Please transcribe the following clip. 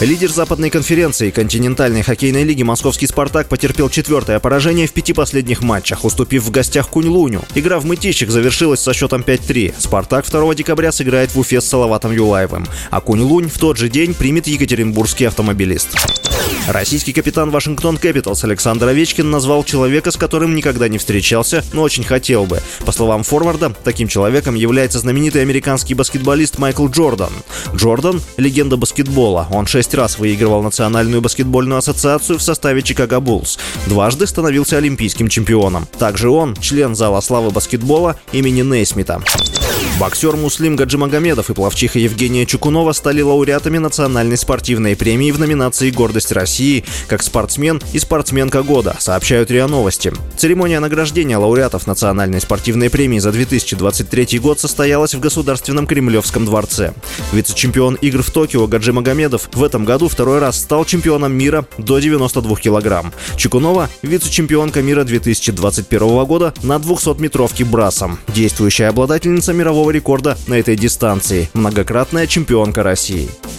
Лидер западной конференции континентальной хоккейной лиги московский «Спартак» потерпел четвертое поражение в пяти последних матчах, уступив в гостях Кунь-Луню. Игра в мытищик завершилась со счетом 5-3. «Спартак» 2 декабря сыграет в Уфе с Салаватом Юлаевым, а Кунь-Лунь в тот же день примет екатеринбургский автомобилист. Российский капитан Вашингтон Кэпиталс Александр Овечкин назвал человека, с которым никогда не встречался, но очень хотел бы. По словам форварда, таким человеком является знаменитый американский баскетболист Майкл Джордан. Джордан – легенда баскетбола. Он шесть раз выигрывал Национальную баскетбольную ассоциацию в составе Чикаго Буллс. Дважды становился олимпийским чемпионом. Также он – член Зала славы баскетбола имени Нейсмита. Боксер Муслим Гаджимагомедов и пловчиха Евгения Чукунова стали лауреатами национальной спортивной премии в номинации «Гордость России» как спортсмен и спортсменка года, сообщают РИА Новости. Церемония награждения лауреатов национальной спортивной премии за 2023 год состоялась в Государственном Кремлевском дворце. Вице-чемпион игр в Токио Гаджи Магомедов в этом году второй раз стал чемпионом мира до 92 килограмм. Чукунова – вице-чемпионка мира 2021 года на 200-метровке брасом, действующая обладательница мирового рекорда на этой дистанции, многократная чемпионка России.